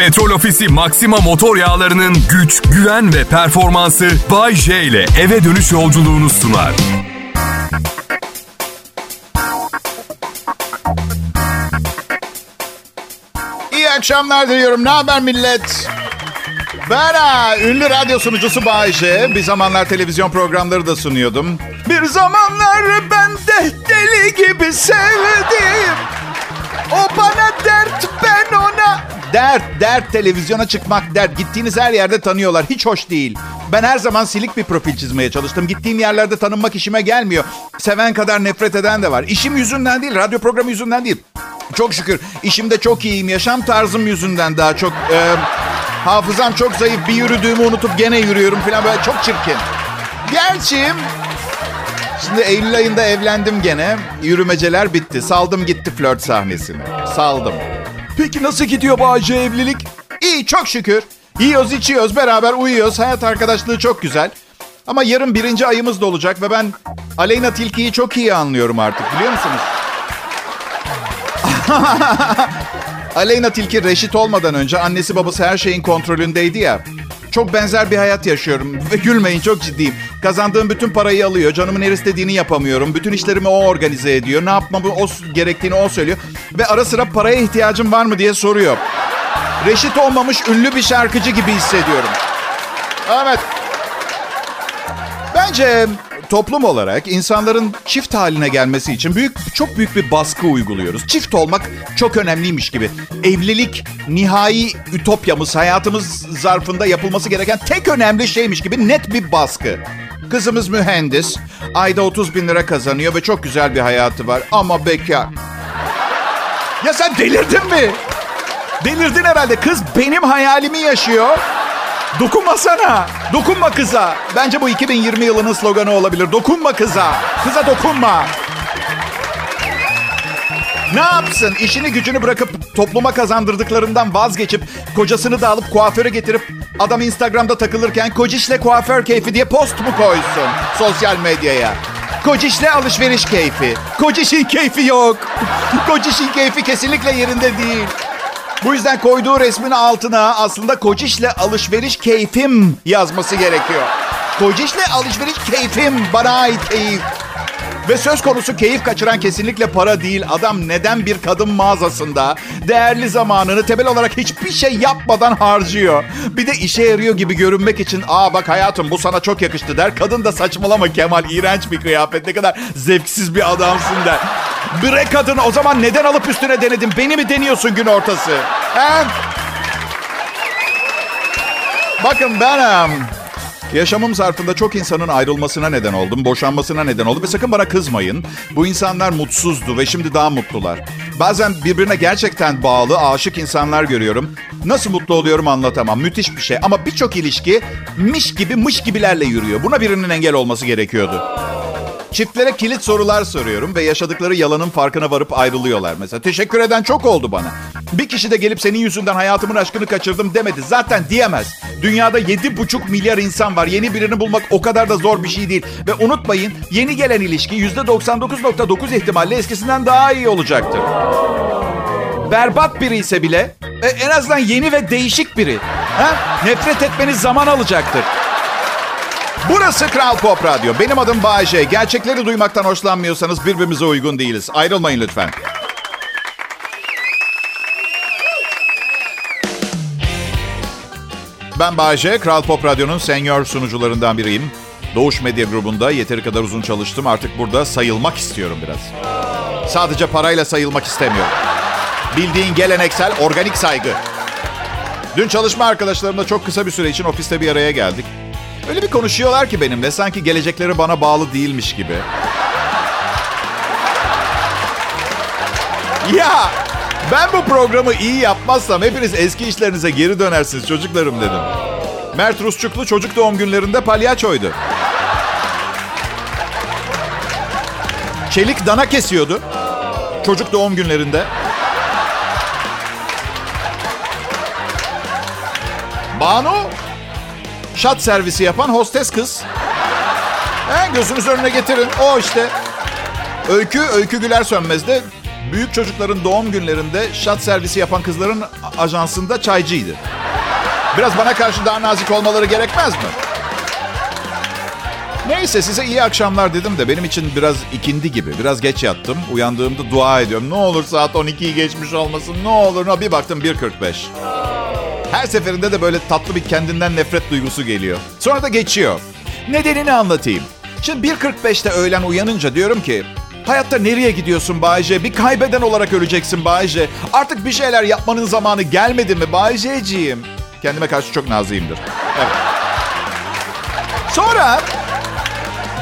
Petrol Ofisi Maxima motor yağlarının güç, güven ve performansı Bay J ile eve dönüş yolculuğunu sunar. İyi akşamlar diliyorum. Ne haber millet? Ben ünlü radyo sunucusu Bayşe. Bir zamanlar televizyon programları da sunuyordum. Bir zamanlar ben de deli gibi sevdim. O bana dert, ben ona... Dert, dert televizyona çıkmak dert. Gittiğiniz her yerde tanıyorlar. Hiç hoş değil. Ben her zaman silik bir profil çizmeye çalıştım. Gittiğim yerlerde tanınmak işime gelmiyor. Seven kadar nefret eden de var. İşim yüzünden değil, radyo programı yüzünden değil. Çok şükür işimde çok iyiyim. Yaşam tarzım yüzünden daha çok... E, hafızam çok zayıf. Bir yürüdüğümü unutup gene yürüyorum falan böyle çok çirkin. Gerçi Şimdi Eylül ayında evlendim gene. Yürümeceler bitti. Saldım gitti flört sahnesini. Saldım. Peki nasıl gidiyor Bağcı evlilik? İyi çok şükür. Yiyoruz içiyoruz beraber uyuyoruz. Hayat arkadaşlığı çok güzel. Ama yarın birinci ayımız da olacak ve ben Aleyna Tilki'yi çok iyi anlıyorum artık biliyor musunuz? Aleyna Tilki reşit olmadan önce annesi babası her şeyin kontrolündeydi ya. Çok benzer bir hayat yaşıyorum. Ve gülmeyin çok ciddiyim. Kazandığım bütün parayı alıyor. Canımın her istediğini yapamıyorum. Bütün işlerimi o organize ediyor. Ne yapmamı o gerektiğini o söylüyor. Ve ara sıra paraya ihtiyacım var mı diye soruyor. Reşit olmamış ünlü bir şarkıcı gibi hissediyorum. Evet. Bence toplum olarak insanların çift haline gelmesi için büyük çok büyük bir baskı uyguluyoruz. Çift olmak çok önemliymiş gibi. Evlilik nihai ütopyamız, hayatımız zarfında yapılması gereken tek önemli şeymiş gibi net bir baskı. Kızımız mühendis, ayda 30 bin lira kazanıyor ve çok güzel bir hayatı var ama bekar. Ya sen delirdin mi? Delirdin herhalde. Kız benim hayalimi yaşıyor. Dokunmasana. Dokunma kıza. Bence bu 2020 yılının sloganı olabilir. Dokunma kıza. Kıza dokunma. Ne yapsın? İşini gücünü bırakıp topluma kazandırdıklarından vazgeçip kocasını da alıp kuaföre getirip adam Instagram'da takılırken kocişle kuaför keyfi diye post mu koysun sosyal medyaya? Kocişle alışveriş keyfi. Kocişin keyfi yok. Kocişin keyfi kesinlikle yerinde değil. Bu yüzden koyduğu resmin altına aslında Kociş'le alışveriş keyfim yazması gerekiyor. Kociş'le alışveriş keyfim, bana ait keyif. Ve söz konusu keyif kaçıran kesinlikle para değil. Adam neden bir kadın mağazasında değerli zamanını temel olarak hiçbir şey yapmadan harcıyor? Bir de işe yarıyor gibi görünmek için aa bak hayatım bu sana çok yakıştı der. Kadın da saçmalama Kemal iğrenç bir kıyafet ne kadar zevksiz bir adamsın der. Bre kadın o zaman neden alıp üstüne denedin? Beni mi deniyorsun gün ortası? He? Bakın ben... Yaşamım zarfında çok insanın ayrılmasına neden oldum, boşanmasına neden oldum ve sakın bana kızmayın. Bu insanlar mutsuzdu ve şimdi daha mutlular. Bazen birbirine gerçekten bağlı, aşık insanlar görüyorum. Nasıl mutlu oluyorum anlatamam. Müthiş bir şey. Ama birçok ilişki miş gibi mış gibilerle yürüyor. Buna birinin engel olması gerekiyordu. Çiftlere kilit sorular soruyorum ve yaşadıkları yalanın farkına varıp ayrılıyorlar mesela. Teşekkür eden çok oldu bana. Bir kişi de gelip senin yüzünden hayatımın aşkını kaçırdım demedi. Zaten diyemez. Dünyada 7,5 milyar insan var. Yeni birini bulmak o kadar da zor bir şey değil. Ve unutmayın yeni gelen ilişki %99.9 ihtimalle eskisinden daha iyi olacaktır. Berbat biri ise bile e, en azından yeni ve değişik biri. Ha? Nefret etmeniz zaman alacaktır. Burası Kral Pop Radyo. Benim adım Bayece. Gerçekleri duymaktan hoşlanmıyorsanız birbirimize uygun değiliz. Ayrılmayın lütfen. Ben Bayece. Kral Pop Radyo'nun senior sunucularından biriyim. Doğuş Medya Grubu'nda yeteri kadar uzun çalıştım. Artık burada sayılmak istiyorum biraz. Sadece parayla sayılmak istemiyorum. Bildiğin geleneksel organik saygı. Dün çalışma arkadaşlarımla çok kısa bir süre için ofiste bir araya geldik. Öyle bir konuşuyorlar ki benimle sanki gelecekleri bana bağlı değilmiş gibi. Ya ben bu programı iyi yapmazsam hepiniz eski işlerinize geri dönersiniz çocuklarım dedim. Mert Rusçuklu çocuk doğum günlerinde palyaçoydu. Çelik dana kesiyordu. Çocuk doğum günlerinde. Banu şat servisi yapan hostes kız. He, gözünüz önüne getirin. O işte. Öykü, Öykü Güler Sönmez de büyük çocukların doğum günlerinde şat servisi yapan kızların ajansında çaycıydı. Biraz bana karşı daha nazik olmaları gerekmez mi? Neyse size iyi akşamlar dedim de benim için biraz ikindi gibi. Biraz geç yattım. Uyandığımda dua ediyorum. Ne olur saat 12'yi geçmiş olmasın. Ne olur. No, bir baktım 1.45. Her seferinde de böyle tatlı bir kendinden nefret duygusu geliyor. Sonra da geçiyor. Nedenini anlatayım. Şimdi 1.45'te öğlen uyanınca diyorum ki... Hayatta nereye gidiyorsun Bayce? Bir kaybeden olarak öleceksin Bayce. Artık bir şeyler yapmanın zamanı gelmedi mi Bayce'ciğim? Kendime karşı çok naziyimdir. Evet. Sonra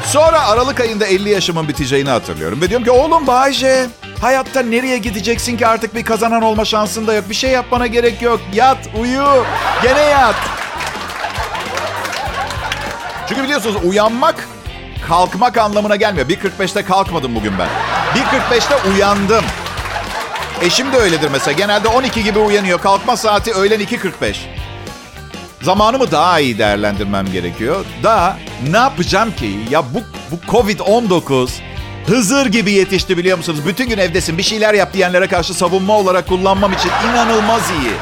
Sonra Aralık ayında 50 yaşımın biteceğini hatırlıyorum. Ve diyorum ki oğlum Bayce hayatta nereye gideceksin ki artık bir kazanan olma şansın da yok. Bir şey yapmana gerek yok. Yat, uyu, gene yat. Çünkü biliyorsunuz uyanmak kalkmak anlamına gelmiyor. 1.45'te kalkmadım bugün ben. 1.45'te uyandım. Eşim de öyledir mesela. Genelde 12 gibi uyanıyor. Kalkma saati öğlen 2.45. Zamanımı daha iyi değerlendirmem gerekiyor. Daha ne yapacağım ki? Ya bu, bu Covid-19 Hızır gibi yetişti biliyor musunuz? Bütün gün evdesin bir şeyler yap diyenlere karşı savunma olarak kullanmam için inanılmaz iyi.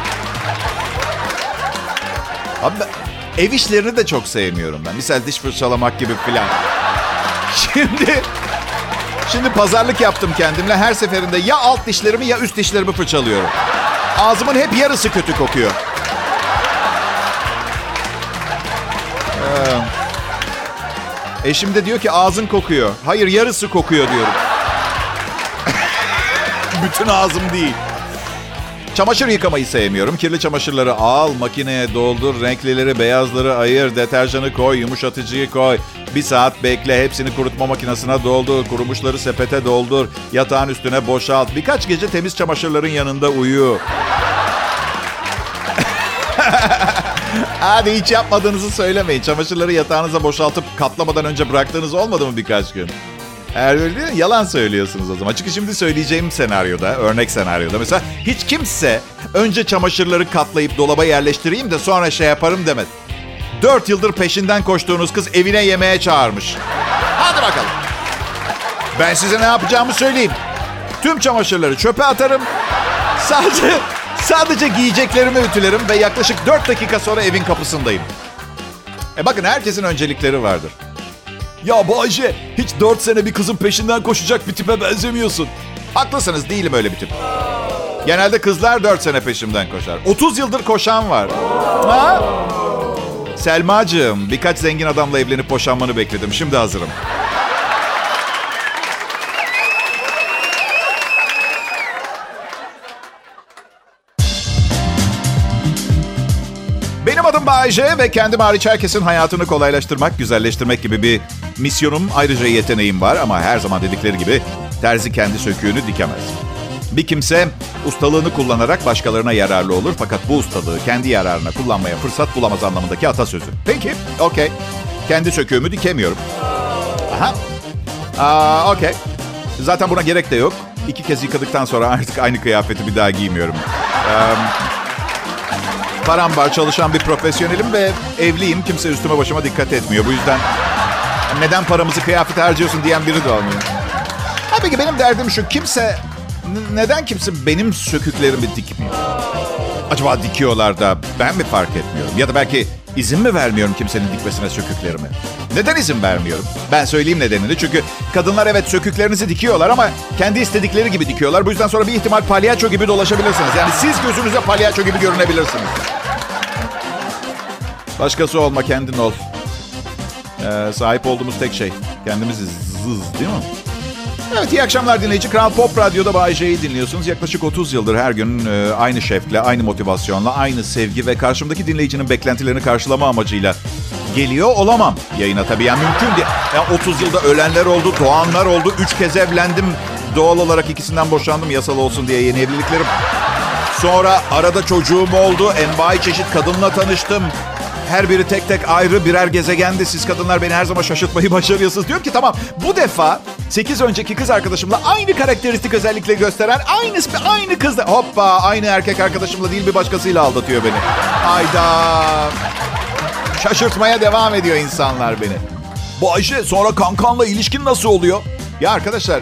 Abi ben, ev işlerini de çok sevmiyorum ben. Misal diş fırçalamak gibi filan. Şimdi şimdi pazarlık yaptım kendimle. Her seferinde ya alt dişlerimi ya üst dişlerimi fırçalıyorum. Ağzımın hep yarısı kötü kokuyor. Eşim de diyor ki ağzın kokuyor. Hayır yarısı kokuyor diyorum. Bütün ağzım değil. Çamaşır yıkamayı sevmiyorum. Kirli çamaşırları al, makineye doldur, renklileri, beyazları ayır, deterjanı koy, yumuşatıcıyı koy. Bir saat bekle, hepsini kurutma makinesine doldur, kurumuşları sepete doldur, yatağın üstüne boşalt. Birkaç gece temiz çamaşırların yanında uyu. Hadi hiç yapmadığınızı söylemeyin. Çamaşırları yatağınıza boşaltıp katlamadan önce bıraktığınız olmadı mı birkaç gün? Eğer öyle değil yalan söylüyorsunuz o zaman. Çünkü şimdi söyleyeceğim senaryoda, örnek senaryoda mesela hiç kimse önce çamaşırları katlayıp dolaba yerleştireyim de sonra şey yaparım demedi. Dört yıldır peşinden koştuğunuz kız evine yemeğe çağırmış. Hadi bakalım. Ben size ne yapacağımı söyleyeyim. Tüm çamaşırları çöpe atarım. Sadece Sadece giyeceklerimi ütülerim ve yaklaşık 4 dakika sonra evin kapısındayım. E bakın herkesin öncelikleri vardır. Ya Bayce hiç 4 sene bir kızın peşinden koşacak bir tipe benzemiyorsun. Haklısınız değilim öyle bir tip. Genelde kızlar 4 sene peşimden koşar. 30 yıldır koşan var. Ha? Selmacığım birkaç zengin adamla evlenip boşanmanı bekledim. Şimdi hazırım. Adım Bayece ve kendim hariç herkesin hayatını kolaylaştırmak, güzelleştirmek gibi bir misyonum, ayrıca yeteneğim var ama her zaman dedikleri gibi terzi kendi söküğünü dikemez. Bir kimse ustalığını kullanarak başkalarına yararlı olur fakat bu ustalığı kendi yararına kullanmaya fırsat bulamaz anlamındaki atasözü. Peki, okey. Kendi söküğümü dikemiyorum. Aha. Aa, okey. Zaten buna gerek de yok. İki kez yıkadıktan sonra artık aynı kıyafeti bir daha giymiyorum. Um, Param var, çalışan bir profesyonelim ve evliyim. Kimse üstüme başıma dikkat etmiyor. Bu yüzden neden paramızı kıyafete harcıyorsun diyen biri de olmuyor. Ha peki benim derdim şu. Kimse, neden kimse benim söküklerimi dikmiyor? Acaba dikiyorlar da ben mi fark etmiyorum? Ya da belki izin mi vermiyorum kimsenin dikmesine söküklerimi? Neden izin vermiyorum? Ben söyleyeyim nedenini. Çünkü kadınlar evet söküklerinizi dikiyorlar ama kendi istedikleri gibi dikiyorlar. Bu yüzden sonra bir ihtimal palyaço gibi dolaşabilirsiniz. Yani siz gözünüze palyaço gibi görünebilirsiniz. Başkası olma, kendin ol. Ee, sahip olduğumuz tek şey. Kendimizi zız değil mi? Evet iyi akşamlar dinleyici. Kral Pop Radyo'da Bay J'yi dinliyorsunuz. Yaklaşık 30 yıldır her gün e, aynı şefle, aynı motivasyonla, aynı sevgi ve karşımdaki dinleyicinin beklentilerini karşılama amacıyla geliyor olamam yayına tabii. Yani mümkün değil. Yani 30 yılda ölenler oldu, doğanlar oldu. 3 kez evlendim. Doğal olarak ikisinden boşandım yasal olsun diye yeni evliliklerim. Sonra arada çocuğum oldu. Envai çeşit kadınla tanıştım. Her biri tek tek ayrı birer gezegendi. Siz kadınlar beni her zaman şaşırtmayı başarıyorsunuz. Diyorum ki tamam bu defa 8 önceki kız arkadaşımla aynı karakteristik özellikleri gösteren aynı aynı kızla hoppa aynı erkek arkadaşımla değil bir başkasıyla aldatıyor beni. Ayda. Şaşırtmaya devam ediyor insanlar beni. Bu Ayşe sonra kankanla ilişkin nasıl oluyor? Ya arkadaşlar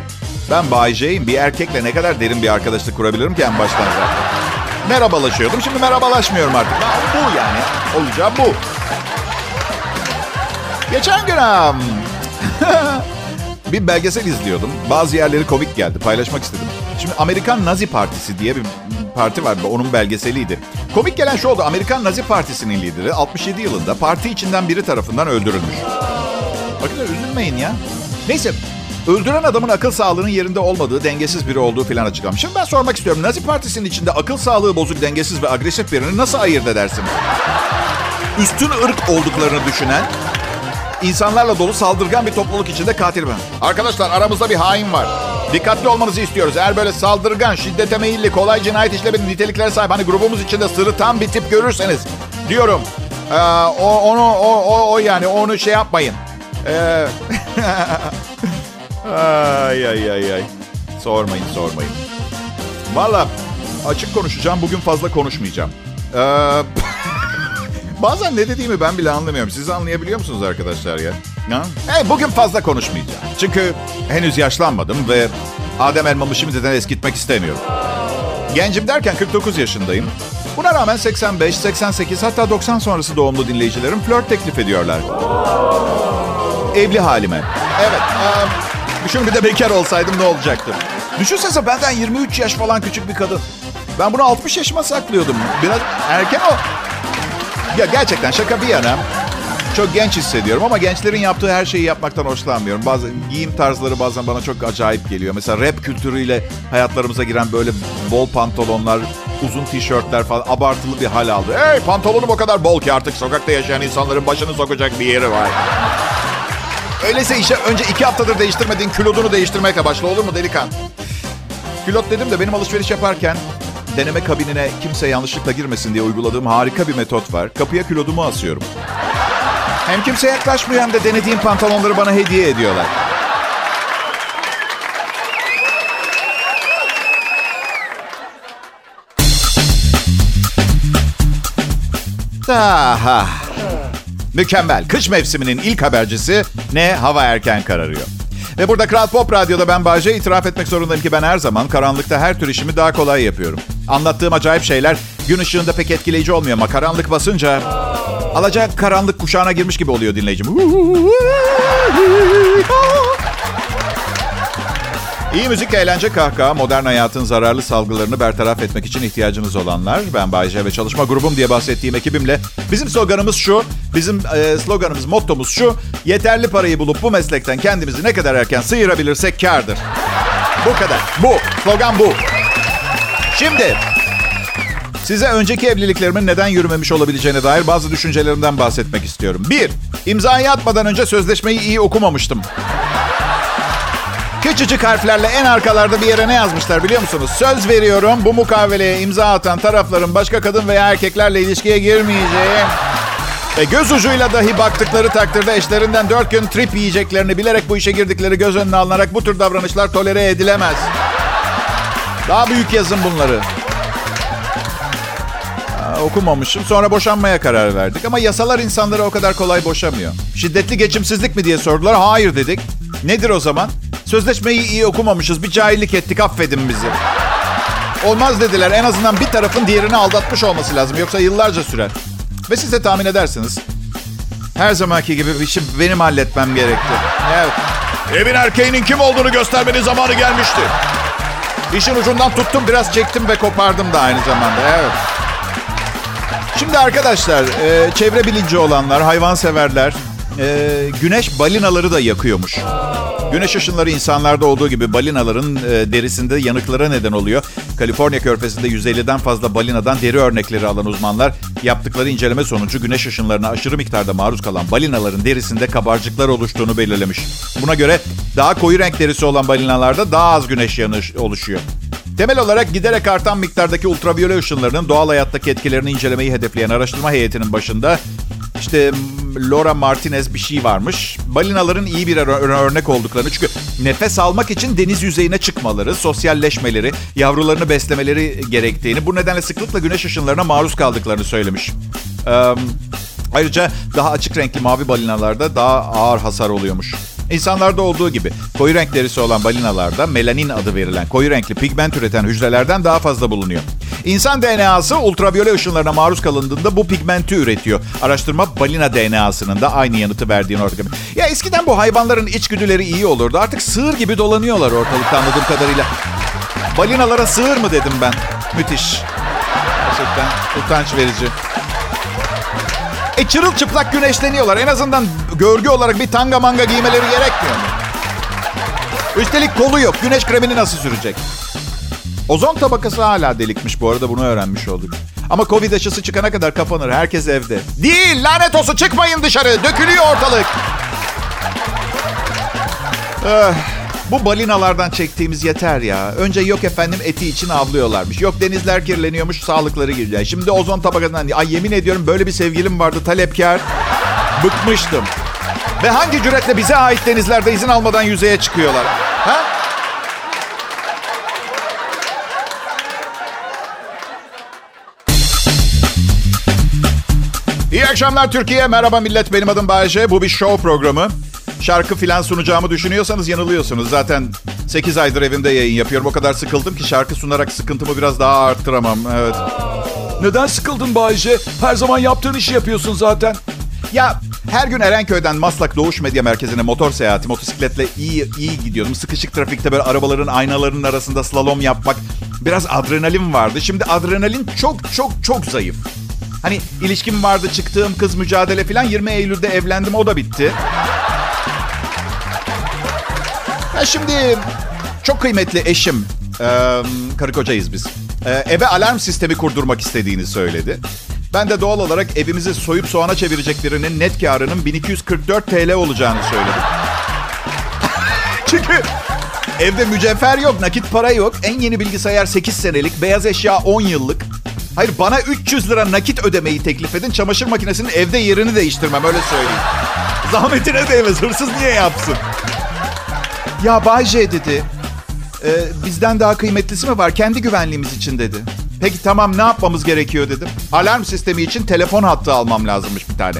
Ben Bay J'yim. Bir erkekle ne kadar derin bir arkadaşlık kurabilirim ki en baştan zaten. Merhabalaşıyordum. Şimdi merhabalaşmıyorum artık. Bu yani. Olacağı bu. Geçen gün bir belgesel izliyordum. Bazı yerleri komik geldi. Paylaşmak istedim. Şimdi Amerikan Nazi Partisi diye bir parti var. Onun belgeseliydi. Komik gelen şu oldu. Amerikan Nazi Partisi'nin lideri 67 yılında parti içinden biri tarafından öldürülmüş. Bakın üzülmeyin ya. Neyse öldüren adamın akıl sağlığının yerinde olmadığı, dengesiz biri olduğu filan açıklamış. Şimdi ben sormak istiyorum. Nazi Partisi'nin içinde akıl sağlığı bozuk, dengesiz ve agresif birini nasıl ayırt edersiniz? Üstün ırk olduklarını düşünen, insanlarla dolu saldırgan bir topluluk içinde katil ben. Arkadaşlar aramızda bir hain var. Dikkatli olmanızı istiyoruz. Eğer böyle saldırgan, şiddete meyilli, kolay cinayet işlemenin niteliklere sahip hani grubumuz içinde sırıtan bir tip görürseniz diyorum. Ee, o, onu o, o, o yani onu şey yapmayın. Ee, ay ay ay ay. Sormayın sormayın. Valla açık konuşacağım. Bugün fazla konuşmayacağım. Ee, bazen ne dediğimi ben bile anlamıyorum. Siz anlayabiliyor musunuz arkadaşlar ya? Ha? Hey, bugün fazla konuşmayacağım. Çünkü henüz yaşlanmadım ve Adem elmamı şimdiden eskitmek istemiyorum. Gencim derken 49 yaşındayım. Buna rağmen 85, 88 hatta 90 sonrası doğumlu dinleyicilerim flört teklif ediyorlar. Evli halime. Evet. Um, şimdi bir de bekar olsaydım ne olacaktı? Düşünsene benden 23 yaş falan küçük bir kadın. Ben bunu 60 yaşıma saklıyordum. Biraz erken o. Ya gerçekten şaka bir yana. Çok genç hissediyorum ama gençlerin yaptığı her şeyi yapmaktan hoşlanmıyorum. Bazen giyim tarzları bazen bana çok acayip geliyor. Mesela rap kültürüyle hayatlarımıza giren böyle bol pantolonlar, uzun tişörtler falan abartılı bir hal aldı. Hey pantolonum o kadar bol ki artık sokakta yaşayan insanların başını sokacak bir yeri var. Öyleyse işe önce iki haftadır değiştirmediğin külotunu değiştirmekle başla olur mu delikan? Külot dedim de benim alışveriş yaparken deneme kabinine kimse yanlışlıkla girmesin diye uyguladığım harika bir metot var. Kapıya kilodumu asıyorum. Hem kimse yaklaşmıyor hem de denediğim pantolonları bana hediye ediyorlar. Aha. Mükemmel. Kış mevsiminin ilk habercisi ne? Hava erken kararıyor. Ve burada Kral Pop Radyo'da ben Bayce itiraf etmek zorundayım ki ben her zaman karanlıkta her tür işimi daha kolay yapıyorum. Anlattığım acayip şeyler gün ışığında pek etkileyici olmuyor ama karanlık basınca alacak karanlık kuşağına girmiş gibi oluyor dinleyicim. İyi müzik, eğlence, kahkaha, modern hayatın zararlı salgılarını bertaraf etmek için ihtiyacınız olanlar. Ben Bayce ve çalışma grubum diye bahsettiğim ekibimle. Bizim sloganımız şu, bizim e, sloganımız, mottomuz şu. Yeterli parayı bulup bu meslekten kendimizi ne kadar erken sıyırabilirsek kardır. Bu kadar. Bu. Slogan bu. Şimdi size önceki evliliklerimin neden yürümemiş olabileceğine dair bazı düşüncelerimden bahsetmek istiyorum. Bir, imzayı atmadan önce sözleşmeyi iyi okumamıştım. Küçücük harflerle en arkalarda bir yere ne yazmışlar biliyor musunuz? Söz veriyorum bu mukaveleye imza atan tarafların başka kadın veya erkeklerle ilişkiye girmeyeceği ve göz ucuyla dahi baktıkları takdirde eşlerinden dört gün trip yiyeceklerini bilerek bu işe girdikleri göz önüne alınarak bu tür davranışlar tolere edilemez. Daha büyük yazın bunları. Aa, okumamışım. Sonra boşanmaya karar verdik. Ama yasalar insanları o kadar kolay boşamıyor. Şiddetli geçimsizlik mi diye sordular. Hayır dedik. Nedir o zaman? Sözleşmeyi iyi okumamışız. Bir cahillik ettik. Affedin bizi. Olmaz dediler. En azından bir tarafın diğerini aldatmış olması lazım. Yoksa yıllarca sürer. Ve siz de tahmin edersiniz. Her zamanki gibi işi benim halletmem gerekti. Evet. Evin erkeğinin kim olduğunu göstermenin zamanı gelmişti. İşin ucundan tuttum, biraz çektim ve kopardım da aynı zamanda. Evet. Şimdi arkadaşlar, e, çevre bilinci olanlar, hayvanseverler, e, güneş balinaları da yakıyormuş. Güneş ışınları insanlarda olduğu gibi balinaların e, derisinde yanıklara neden oluyor. Kaliforniya körfezinde 150'den fazla balinadan deri örnekleri alan uzmanlar yaptıkları inceleme sonucu güneş ışınlarına aşırı miktarda maruz kalan balinaların derisinde kabarcıklar oluştuğunu belirlemiş. Buna göre daha koyu renk derisi olan balinalarda daha az güneş yanığı oluşuyor. Temel olarak giderek artan miktardaki ultraviyole ışınlarının doğal hayattaki etkilerini incelemeyi hedefleyen araştırma heyetinin başında işte Laura Martinez bir şey varmış. Balinaların iyi bir örnek olduklarını çünkü nefes almak için deniz yüzeyine çıkmaları, sosyalleşmeleri, yavrularını beslemeleri gerektiğini, bu nedenle sıklıkla güneş ışınlarına maruz kaldıklarını söylemiş. Ee, ayrıca daha açık renkli mavi balinalarda daha ağır hasar oluyormuş. İnsanlarda olduğu gibi koyu renk derisi olan balinalarda melanin adı verilen koyu renkli pigment üreten hücrelerden daha fazla bulunuyor. İnsan DNA'sı ultraviyole ışınlarına maruz kalındığında bu pigmenti üretiyor. Araştırma balina DNA'sının da aynı yanıtı verdiğini ortaya Ya eskiden bu hayvanların içgüdüleri iyi olurdu. Artık sığır gibi dolanıyorlar ortalıkta anladığım kadarıyla. Balinalara sığır mı dedim ben. Müthiş. Gerçekten utanç verici. E çırılçıplak güneşleniyorlar. En azından görgü olarak bir tanga manga giymeleri gerekmiyor mu? Üstelik kolu yok. Güneş kremini nasıl sürecek? Ozon tabakası hala delikmiş bu arada bunu öğrenmiş olduk. Ama Covid aşısı çıkana kadar kapanır. Herkes evde. Değil lanet olsun çıkmayın dışarı. Dökülüyor ortalık. Eh, bu balinalardan çektiğimiz yeter ya. Önce yok efendim eti için avlıyorlarmış. Yok denizler kirleniyormuş sağlıkları gidiyor. Şimdi ozon tabakasından... Ay yemin ediyorum böyle bir sevgilim vardı talepkar. Bıkmıştım. Ve hangi cüretle bize ait denizlerde izin almadan yüzeye çıkıyorlar? Ha? İyi akşamlar Türkiye. Merhaba millet. Benim adım Bayece. Bu bir show programı. Şarkı filan sunacağımı düşünüyorsanız yanılıyorsunuz. Zaten 8 aydır evimde yayın yapıyorum. O kadar sıkıldım ki şarkı sunarak sıkıntımı biraz daha arttıramam. Evet. Neden sıkıldın Bayce? Her zaman yaptığın işi yapıyorsun zaten. Ya her gün Erenköy'den Maslak Doğuş Medya Merkezi'ne motor seyahati, motosikletle iyi iyi gidiyordum. Sıkışık trafikte böyle arabaların aynalarının arasında slalom yapmak. Biraz adrenalin vardı. Şimdi adrenalin çok çok çok zayıf. Hani ilişkim vardı, çıktığım kız mücadele falan. 20 Eylül'de evlendim, o da bitti. Ya şimdi çok kıymetli eşim, e, karı kocayız biz. E, eve alarm sistemi kurdurmak istediğini söyledi. Ben de doğal olarak evimizi soyup soğana çevirecek birinin net karının 1244 TL olacağını söyledim. Çünkü evde mücevher yok, nakit para yok. En yeni bilgisayar 8 senelik, beyaz eşya 10 yıllık. Hayır bana 300 lira nakit ödemeyi teklif edin. Çamaşır makinesinin evde yerini değiştirmem öyle söyleyeyim. Zahmetine değmez. Hırsız niye yapsın? Ya Bay J dedi. E, bizden daha kıymetlisi mi var? Kendi güvenliğimiz için dedi. Peki tamam ne yapmamız gerekiyor dedim. Alarm sistemi için telefon hattı almam lazımmış bir tane.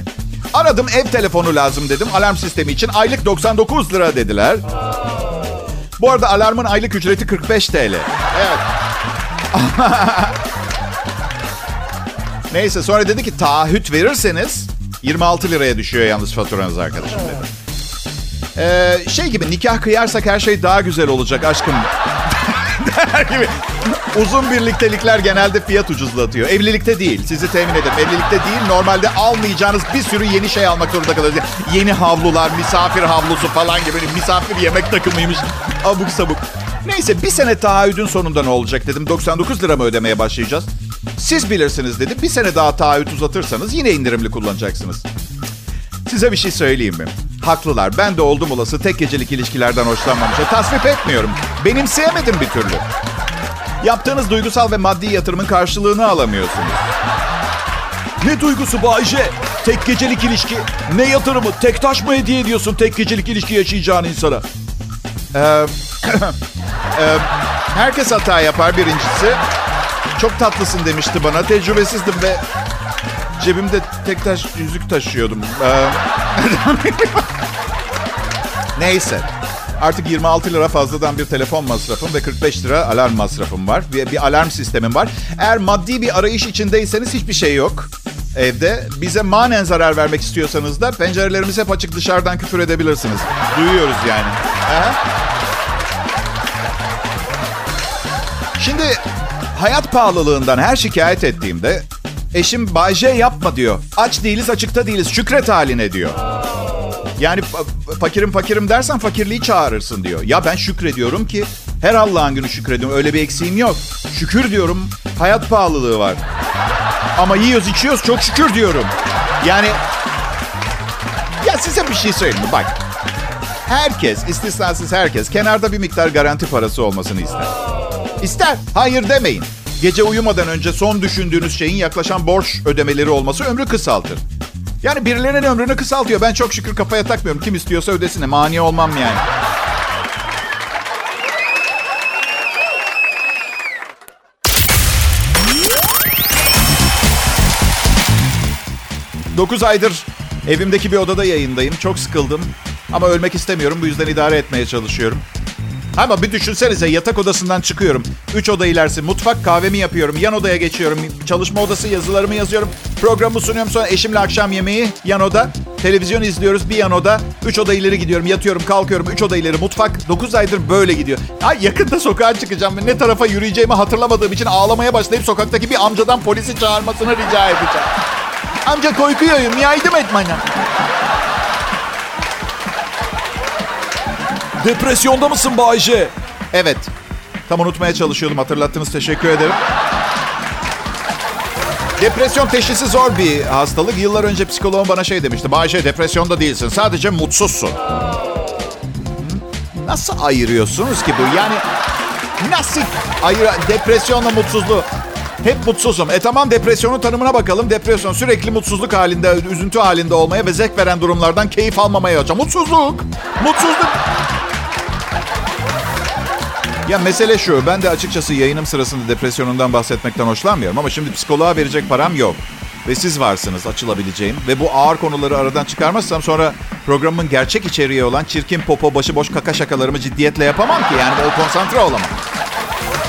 Aradım ev telefonu lazım dedim. Alarm sistemi için aylık 99 lira dediler. Bu arada alarmın aylık ücreti 45 TL. Evet. Neyse sonra dedi ki taahhüt verirseniz 26 liraya düşüyor yalnız faturanız arkadaşım dedi. Ee, şey gibi nikah kıyarsak her şey daha güzel olacak aşkım. Der gibi. Uzun birliktelikler genelde fiyat ucuzlatıyor. Evlilikte değil. Sizi temin ederim. Evlilikte değil. Normalde almayacağınız bir sürü yeni şey almak zorunda kalıyorsunuz. Yeni havlular, misafir havlusu falan gibi. Misafir yemek takımıymış. Abuk sabuk. Neyse bir sene taahhüdün sonunda ne olacak dedim. 99 lira mı ödemeye başlayacağız? Siz bilirsiniz dedim. Bir sene daha taahhüt uzatırsanız yine indirimli kullanacaksınız. Size bir şey söyleyeyim mi? Haklılar. Ben de oldum olası tek gecelik ilişkilerden hoşlanmamışım. Tasvip etmiyorum. Benimseyemedim bir türlü. Yaptığınız duygusal ve maddi yatırımın karşılığını alamıyorsunuz. Ne duygusu Bayce? Tek gecelik ilişki. Ne yatırımı? Tek taş mı hediye ediyorsun tek gecelik ilişki yaşayacağın insana? Ee, herkes hata yapar birincisi. Çok tatlısın demişti bana. Tecrübesizdim ve cebimde tek taş yüzük taşıyordum. Ee, Neyse. Artık 26 lira fazladan bir telefon masrafım ve 45 lira alarm masrafım var. Bir, bir alarm sistemim var. Eğer maddi bir arayış içindeyseniz hiçbir şey yok evde. Bize manen zarar vermek istiyorsanız da pencerelerimiz hep açık dışarıdan küfür edebilirsiniz. Duyuyoruz yani. Aha. Şimdi hayat pahalılığından her şikayet ettiğimde eşim Bay J yapma diyor. Aç değiliz açıkta değiliz şükret haline diyor. Yani fakirim fakirim dersen fakirliği çağırırsın diyor. Ya ben şükrediyorum ki her Allah'ın günü şükrediyorum. Öyle bir eksiğim yok. Şükür diyorum hayat pahalılığı var. Ama yiyoruz içiyoruz çok şükür diyorum. Yani ya size bir şey söyleyeyim mi? Bak herkes istisnasız herkes kenarda bir miktar garanti parası olmasını ister. İster. Hayır demeyin. Gece uyumadan önce son düşündüğünüz şeyin yaklaşan borç ödemeleri olması ömrü kısaltır. Yani birilerinin ömrünü kısaltıyor. Ben çok şükür kafaya takmıyorum. Kim istiyorsa ödesine. Mani olmam yani. Dokuz aydır evimdeki bir odada yayındayım. Çok sıkıldım. Ama ölmek istemiyorum. Bu yüzden idare etmeye çalışıyorum. Ama bir düşünsenize yatak odasından çıkıyorum. Üç oda ilerisi mutfak kahvemi yapıyorum. Yan odaya geçiyorum. Çalışma odası yazılarımı yazıyorum. Programı sunuyorum. Sonra eşimle akşam yemeği yan oda. Televizyon izliyoruz bir yan oda. Üç oda ileri gidiyorum. Yatıyorum kalkıyorum. Üç oda ileri mutfak. Dokuz aydır böyle gidiyor. Ay yakında sokağa çıkacağım. ve Ne tarafa yürüyeceğimi hatırlamadığım için ağlamaya başlayıp sokaktaki bir amcadan polisi çağırmasını rica edeceğim. Amca korkuyorum. Yardım et bana. Depresyonda mısın Bayce? Evet. Tam unutmaya çalışıyordum. Hatırlattınız. Teşekkür ederim. Depresyon teşhisi zor bir hastalık. Yıllar önce psikoloğum bana şey demişti. Bayşe depresyonda değilsin. Sadece mutsuzsun. Nasıl ayırıyorsunuz ki bu? Yani nasıl ayır depresyonla mutsuzluğu? Hep mutsuzum. E tamam depresyonun tanımına bakalım. Depresyon sürekli mutsuzluk halinde, üzüntü halinde olmaya ve zevk veren durumlardan keyif almamaya hocam. Mutsuzluk. Mutsuzluk. Ya mesele şu, ben de açıkçası yayınım sırasında depresyonundan bahsetmekten hoşlanmıyorum ama şimdi psikoloğa verecek param yok. Ve siz varsınız açılabileceğim. Ve bu ağır konuları aradan çıkarmazsam sonra programın gerçek içeriği olan çirkin popo başıboş kaka şakalarımı ciddiyetle yapamam ki. Yani o konsantre olamam.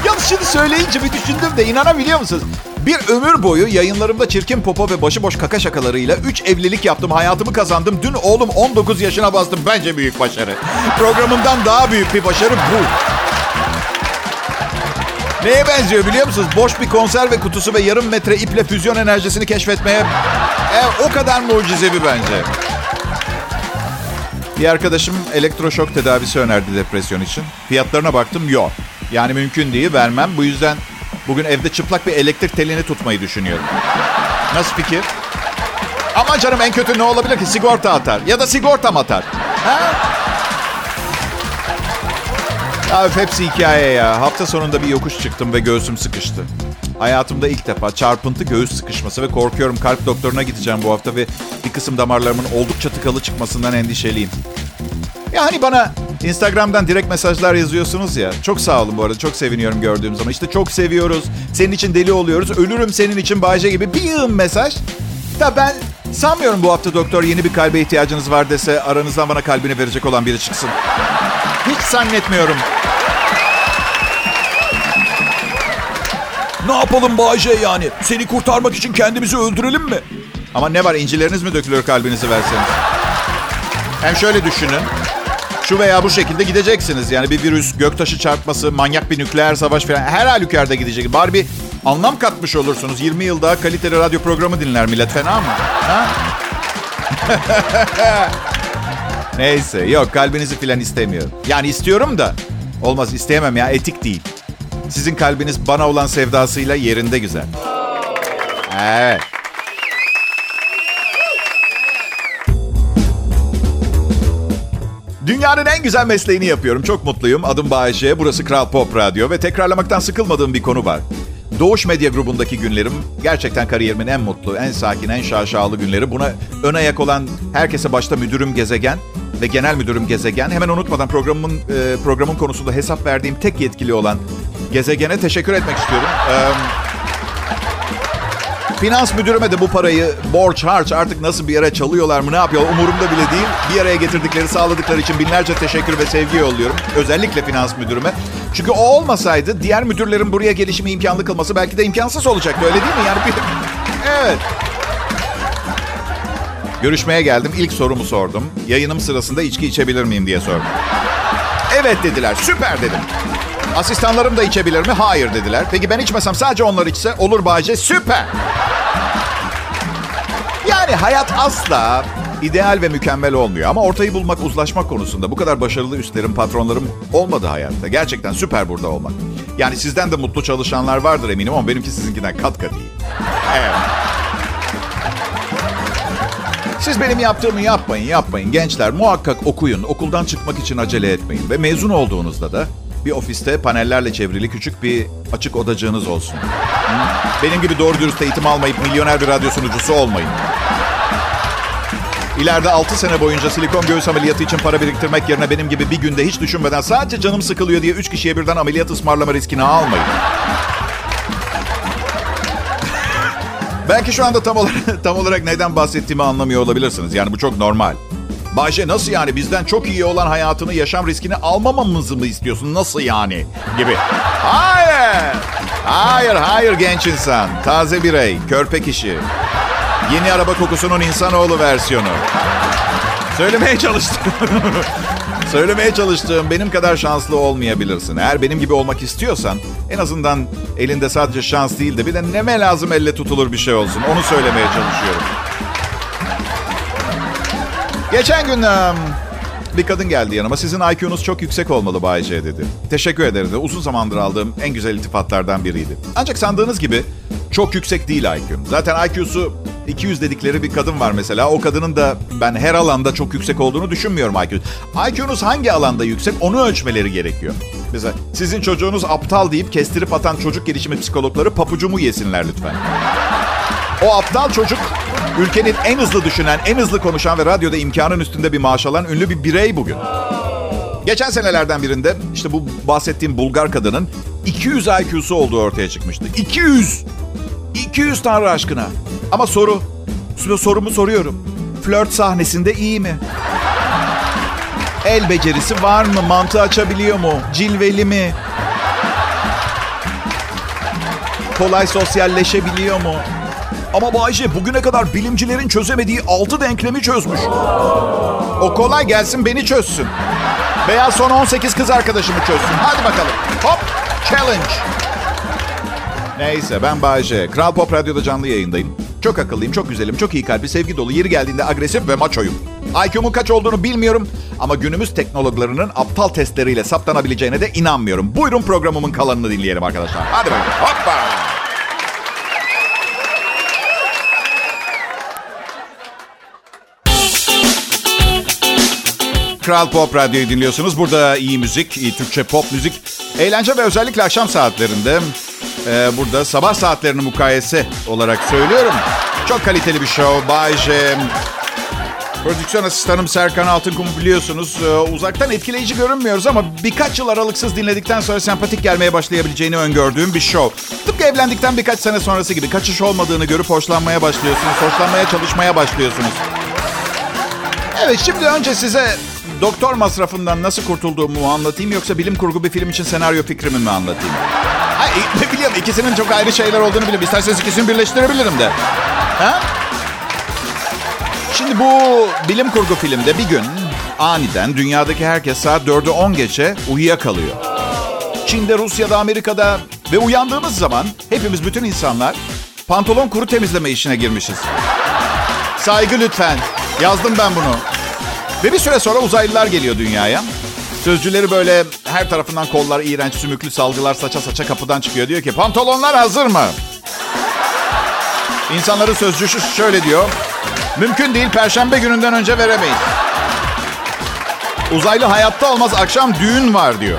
Yalnız şimdi söyleyince bir düşündüm de inanabiliyor musunuz? Bir ömür boyu yayınlarımda çirkin popo ve başıboş kaka şakalarıyla 3 evlilik yaptım, hayatımı kazandım. Dün oğlum 19 yaşına bastım. Bence büyük başarı. Programımdan daha büyük bir başarı bu. Neye benziyor biliyor musunuz? Boş bir konserve kutusu ve yarım metre iple füzyon enerjisini keşfetmeye... E, o kadar mucizevi bence. Bir arkadaşım elektroşok tedavisi önerdi depresyon için. Fiyatlarına baktım yok. Yani mümkün değil vermem. Bu yüzden bugün evde çıplak bir elektrik telini tutmayı düşünüyorum. Nasıl fikir? Ama canım en kötü ne olabilir ki? Sigorta atar. Ya da sigortam atar. Ha? Ya hepsi hikaye ya. Hafta sonunda bir yokuş çıktım ve göğsüm sıkıştı. Hayatımda ilk defa çarpıntı göğüs sıkışması ve korkuyorum kalp doktoruna gideceğim bu hafta ve bir kısım damarlarımın oldukça tıkalı çıkmasından endişeliyim. Ya hani bana Instagram'dan direkt mesajlar yazıyorsunuz ya. Çok sağ olun bu arada. Çok seviniyorum gördüğüm zaman. İşte çok seviyoruz. Senin için deli oluyoruz. Ölürüm senin için Bayce gibi bir yığın mesaj. Da ben sanmıyorum bu hafta doktor yeni bir kalbe ihtiyacınız var dese aranızdan bana kalbini verecek olan biri çıksın. Hiç zannetmiyorum. Ne yapalım Bayce yani? Seni kurtarmak için kendimizi öldürelim mi? Ama ne var incileriniz mi dökülür kalbinizi verseniz? Hem şöyle düşünün. Şu veya bu şekilde gideceksiniz. Yani bir virüs, göktaşı çarpması, manyak bir nükleer savaş falan her halükarda gidecek. Bari bir anlam katmış olursunuz. 20 yıl daha kaliteli radyo programı dinler millet. Fena mı? Ha? Neyse yok kalbinizi filan istemiyorum. Yani istiyorum da olmaz isteyemem ya etik değil. Sizin kalbiniz bana olan sevdasıyla yerinde güzel. Evet. Dünyanın en güzel mesleğini yapıyorum. Çok mutluyum. Adım Bayece. Burası Kral Pop Radyo ve tekrarlamaktan sıkılmadığım bir konu var. Doğuş Medya grubundaki günlerim gerçekten kariyerimin en mutlu, en sakin, en şaşalı günleri. Buna ön ayak olan herkese başta müdürüm Gezegen ve genel müdürüm Gezegen. Hemen unutmadan programın e, programın konusunda hesap verdiğim tek yetkili olan Gezegen'e teşekkür etmek istiyorum. Ee, Finans müdürüme de bu parayı borç harç artık nasıl bir yere çalıyorlar mı ne yapıyorlar umurumda bile değil. Bir araya getirdikleri sağladıkları için binlerce teşekkür ve sevgi yolluyorum. Özellikle finans müdürüme. Çünkü o olmasaydı diğer müdürlerin buraya gelişimi imkanlı kılması belki de imkansız olacaktı öyle değil mi? Yani bir... Evet. Görüşmeye geldim. İlk sorumu sordum. Yayınım sırasında içki içebilir miyim diye sordum. Evet dediler. Süper dedim. Asistanlarım da içebilir mi? Hayır dediler. Peki ben içmesem sadece onlar içse olur Bahçe. Süper. Yani hayat asla ideal ve mükemmel olmuyor. Ama ortayı bulmak, uzlaşmak konusunda bu kadar başarılı üstlerim, patronlarım olmadı hayatta. Gerçekten süper burada olmak. Yani sizden de mutlu çalışanlar vardır eminim ama benimki sizinkinden kat kat iyi. Siz benim yaptığımı yapmayın, yapmayın. Gençler muhakkak okuyun. Okuldan çıkmak için acele etmeyin. Ve mezun olduğunuzda da bir ofiste panellerle çevrili küçük bir açık odacığınız olsun. Benim gibi doğru dürüst eğitim almayıp milyoner bir radyo sunucusu olmayın. İleride 6 sene boyunca silikon göğüs ameliyatı için para biriktirmek yerine benim gibi bir günde hiç düşünmeden sadece canım sıkılıyor diye 3 kişiye birden ameliyat ısmarlama riskini almayın. Belki şu anda tam olarak, tam olarak neden bahsettiğimi anlamıyor olabilirsiniz. Yani bu çok normal. Bayşe nasıl yani bizden çok iyi olan hayatını yaşam riskini almamamızı mı istiyorsun? Nasıl yani? Gibi. Hayır. Hayır hayır genç insan. Taze birey, körpe kişi. Yeni araba kokusunun insanoğlu versiyonu. Söylemeye çalıştım. Söylemeye çalıştığım benim kadar şanslı olmayabilirsin. Eğer benim gibi olmak istiyorsan en azından elinde sadece şans değil de bir de neme lazım elle tutulur bir şey olsun. Onu söylemeye çalışıyorum. Geçen gün bir kadın geldi yanıma. Sizin IQ'nuz çok yüksek olmalı Bay J dedi. Teşekkür ederim de uzun zamandır aldığım en güzel iltifatlardan biriydi. Ancak sandığınız gibi çok yüksek değil IQ. Zaten IQ'su 200 dedikleri bir kadın var mesela. O kadının da ben her alanda çok yüksek olduğunu düşünmüyorum IQ. IQ'nuz hangi alanda yüksek onu ölçmeleri gerekiyor. Mesela sizin çocuğunuz aptal deyip kestirip atan çocuk gelişimi psikologları papucumu yesinler lütfen. O aptal çocuk ülkenin en hızlı düşünen, en hızlı konuşan ve radyoda imkanın üstünde bir maaş alan ünlü bir birey bugün. Geçen senelerden birinde işte bu bahsettiğim Bulgar kadının 200 IQ'su olduğu ortaya çıkmıştı. 200! 200 Tanrı aşkına. Ama soru, sorumu soruyorum. Flört sahnesinde iyi mi? El becerisi var mı? Mantı açabiliyor mu? Cilveli mi? Kolay sosyalleşebiliyor mu? Ama Bayce bugüne kadar bilimcilerin çözemediği altı denklemi çözmüş. O kolay gelsin beni çözsün. Veya son 18 kız arkadaşımı çözsün. Hadi bakalım. Hop challenge. Neyse ben Bayce. Kral Pop Radyo'da canlı yayındayım. Çok akıllıyım, çok güzelim, çok iyi kalpli, sevgi dolu, yeri geldiğinde agresif ve maçoyum. IQ'mun kaç olduğunu bilmiyorum ama günümüz teknologlarının aptal testleriyle saptanabileceğine de inanmıyorum. Buyurun programımın kalanını dinleyelim arkadaşlar. Hadi bakalım. Hoppa. Kral Pop Radyo'yu dinliyorsunuz. Burada iyi müzik, iyi Türkçe pop müzik. Eğlence ve özellikle akşam saatlerinde e, burada sabah saatlerini mukayese olarak söylüyorum. Çok kaliteli bir show. Bay J, Prodüksiyon asistanım Serkan Altınkum biliyorsunuz. E, uzaktan etkileyici görünmüyoruz ama birkaç yıl aralıksız dinledikten sonra sempatik gelmeye başlayabileceğini öngördüğüm bir show. Tıpkı evlendikten birkaç sene sonrası gibi kaçış olmadığını görüp hoşlanmaya başlıyorsunuz. Hoşlanmaya çalışmaya başlıyorsunuz. Evet şimdi önce size doktor masrafından nasıl kurtulduğumu anlatayım yoksa bilim kurgu bir film için senaryo fikrimi mi anlatayım? Hayır, biliyorum ikisinin çok ayrı şeyler olduğunu biliyorum. İsterseniz ikisini birleştirebilirim de. Ha? Şimdi bu bilim kurgu filmde bir gün aniden dünyadaki herkes saat 4'ü 10 geçe uyuyakalıyor. Çin'de, Rusya'da, Amerika'da ve uyandığımız zaman hepimiz bütün insanlar pantolon kuru temizleme işine girmişiz. Saygı lütfen. Yazdım ben bunu. Ve bir süre sonra uzaylılar geliyor dünyaya. Sözcüleri böyle her tarafından kollar iğrenç sümüklü salgılar saça saça kapıdan çıkıyor. Diyor ki pantolonlar hazır mı? İnsanların sözcüsü şöyle diyor. Mümkün değil perşembe gününden önce veremeyiz. Uzaylı hayatta olmaz akşam düğün var diyor.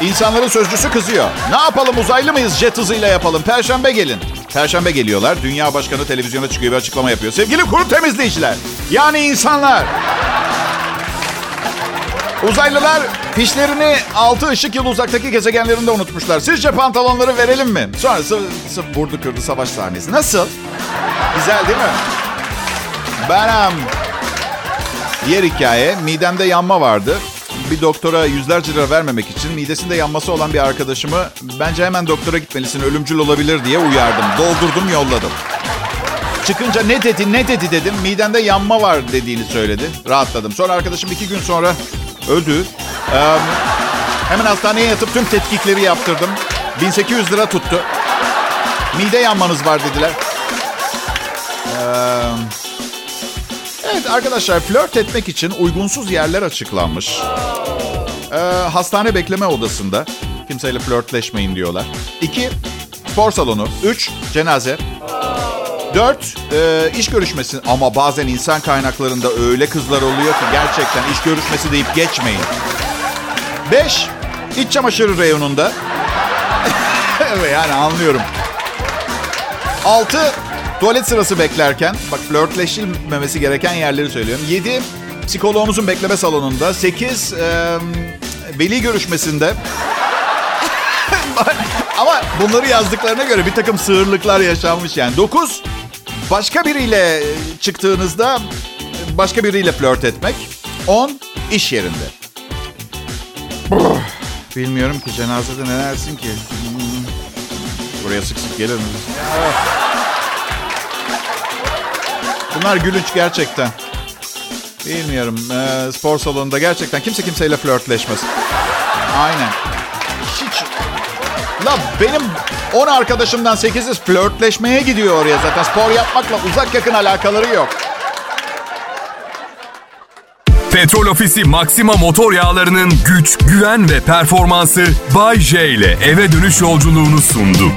İnsanların sözcüsü kızıyor. Ne yapalım uzaylı mıyız jet hızıyla yapalım. Perşembe gelin. Perşembe geliyorlar. Dünya Başkanı televizyona çıkıyor ve açıklama yapıyor. Sevgili kuru temizleyiciler. Yani insanlar. Uzaylılar fişlerini 6 ışık yılı uzaktaki gezegenlerinde unutmuşlar. Sizce pantolonları verelim mi? Sonrası vurdu kırdı savaş sahnesi. Nasıl? Güzel değil mi? Benim. Diğer hikaye midemde yanma vardı. Bir doktora yüzlerce lira vermemek için midesinde yanması olan bir arkadaşımı bence hemen doktora gitmelisin ölümcül olabilir diye uyardım. Doldurdum yolladım. Çıkınca ne dedi ne dedi dedim. Midemde yanma var dediğini söyledi. Rahatladım. Sonra arkadaşım iki gün sonra öldü. Ee, hemen hastaneye yatıp tüm tetkikleri yaptırdım. 1800 lira tuttu. Mide yanmanız var dediler. Ee, evet arkadaşlar flört etmek için uygunsuz yerler açıklanmış. Ee, hastane bekleme odasında kimseyle flörtleşmeyin diyorlar. İki, spor salonu. Üç, cenaze. Dört, e, iş görüşmesi. Ama bazen insan kaynaklarında öyle kızlar oluyor ki gerçekten iş görüşmesi deyip geçmeyin. Beş, iç çamaşırı reyonunda. yani anlıyorum. Altı, tuvalet sırası beklerken. Bak flörtleşilmemesi gereken yerleri söylüyorum. Yedi, psikoloğunuzun bekleme salonunda. Sekiz, e, veli görüşmesinde. Ama bunları yazdıklarına göre bir takım sığırlıklar yaşanmış yani. Dokuz, başka biriyle çıktığınızda başka biriyle flört etmek. 10 iş yerinde. Bilmiyorum ki cenazede ne dersin ki? Hmm. Buraya sık sık gelir miyiz? Bunlar gülünç gerçekten. Bilmiyorum. Ee, spor salonunda gerçekten kimse kimseyle flörtleşmez. Aynen. Hiç. La benim 10 arkadaşımdan 8'i flörtleşmeye gidiyor oraya zaten. Spor yapmakla uzak yakın alakaları yok. Petrol Ofisi Maxima motor yağlarının güç, güven ve performansı Bay J ile eve dönüş yolculuğunu sundu.